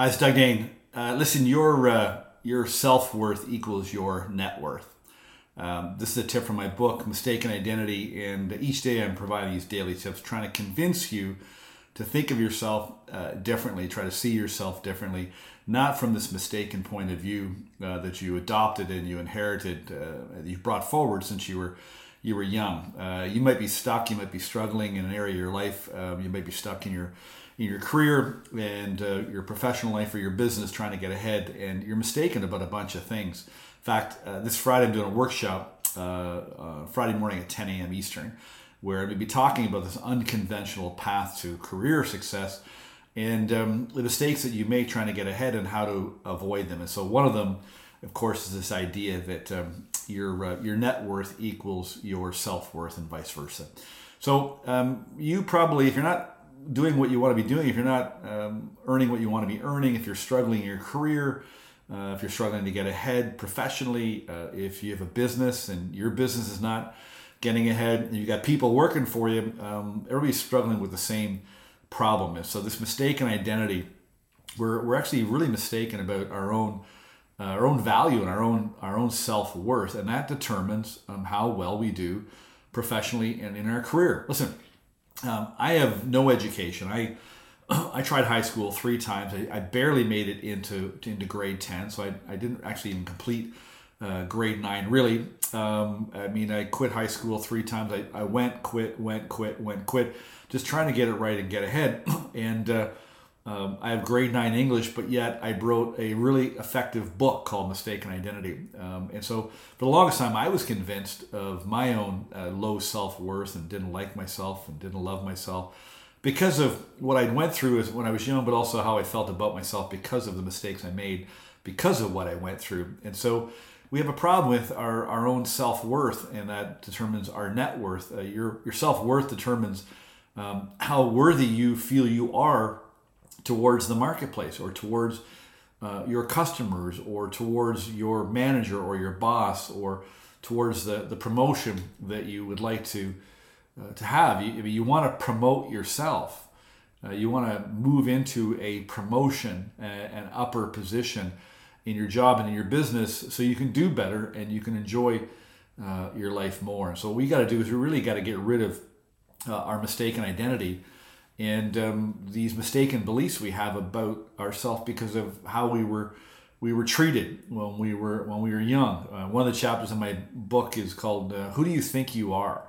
Hi, it's Doug Dane. Uh, listen, your uh, your self worth equals your net worth. Um, this is a tip from my book, Mistaken Identity, and each day I'm providing these daily tips, trying to convince you to think of yourself uh, differently, try to see yourself differently, not from this mistaken point of view uh, that you adopted and you inherited, uh, you brought forward since you were you were young. Uh, you might be stuck, you might be struggling in an area of your life, um, you might be stuck in your in your career and uh, your professional life or your business trying to get ahead, and you're mistaken about a bunch of things. In fact, uh, this Friday I'm doing a workshop, uh, Friday morning at 10 a.m. Eastern, where I'm going to be talking about this unconventional path to career success and um, the mistakes that you make trying to get ahead and how to avoid them. And so, one of them, of course, is this idea that um, your uh, your net worth equals your self worth, and vice versa. So, um, you probably, if you're not doing what you want to be doing, if you're not um, earning what you want to be earning, if you're struggling in your career, uh, if you're struggling to get ahead professionally, uh, if you have a business and your business is not getting ahead, and you got people working for you, um, everybody's struggling with the same problem. And so this mistaken identity, we're, we're actually really mistaken about our own uh, our own value and our own our own self worth, and that determines um, how well we do professionally and in our career. Listen, um, I have no education. I I tried high school three times. I, I, barely made it into into grade ten, so I, I didn't actually even complete uh, grade nine. Really, um, I mean, I quit high school three times. I, I went, quit, went, quit, went, quit, just trying to get it right and get ahead. and uh, um, I have grade nine English, but yet I wrote a really effective book called Mistaken Identity. Um, and so for the longest time, I was convinced of my own uh, low self worth and didn't like myself and didn't love myself because of what I went through when I was young, but also how I felt about myself because of the mistakes I made, because of what I went through. And so we have a problem with our, our own self worth, and that determines our net worth. Uh, your your self worth determines um, how worthy you feel you are towards the marketplace or towards uh, your customers or towards your manager or your boss or towards the, the promotion that you would like to uh, to have. You, you want to promote yourself. Uh, you want to move into a promotion, an upper position in your job and in your business, so you can do better and you can enjoy uh, your life more. So what we got to do is we really got to get rid of uh, our mistaken identity and um, these mistaken beliefs we have about ourselves because of how we were we were treated when we were when we were young. Uh, one of the chapters in my book is called uh, "Who Do You Think You Are."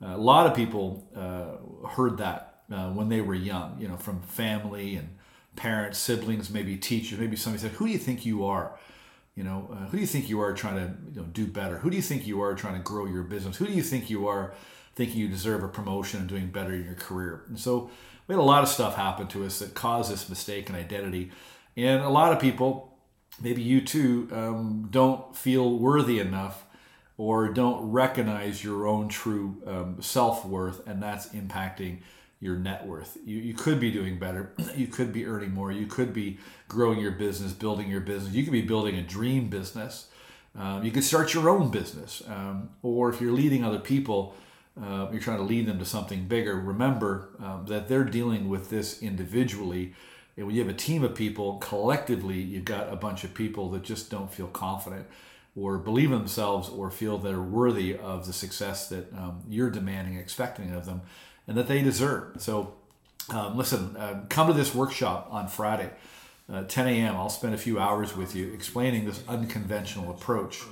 Uh, a lot of people uh, heard that uh, when they were young, you know, from family and parents, siblings, maybe teachers, maybe somebody said, "Who do you think you are?" You know, uh, who do you think you are trying to you know, do better? Who do you think you are trying to grow your business? Who do you think you are thinking you deserve a promotion and doing better in your career. And so we had a lot of stuff happen to us that caused this mistake mistaken identity. And a lot of people, maybe you too, um, don't feel worthy enough or don't recognize your own true um, self worth, and that's impacting your net worth. You, you could be doing better. You could be earning more. You could be growing your business, building your business. You could be building a dream business. Um, you could start your own business. Um, or if you're leading other people, uh, you're trying to lead them to something bigger, remember um, that they're dealing with this individually. And when you have a team of people, collectively, you've got a bunch of people that just don't feel confident or believe in themselves or feel they're worthy of the success that um, you're demanding, expecting of them, and that they deserve. So, um, listen, uh, come to this workshop on Friday, uh, 10 a.m. I'll spend a few hours with you explaining this unconventional approach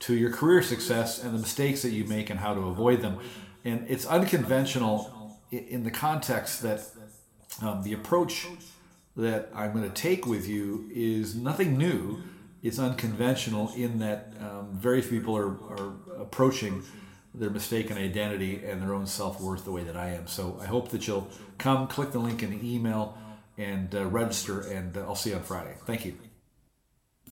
to your career success and the mistakes that you make and how to avoid them. And it's unconventional in the context that um, the approach that I'm going to take with you is nothing new. It's unconventional in that um, very few people are, are approaching their mistaken identity and their own self worth the way that I am. So I hope that you'll come, click the link in the email, and uh, register, and uh, I'll see you on Friday. Thank you.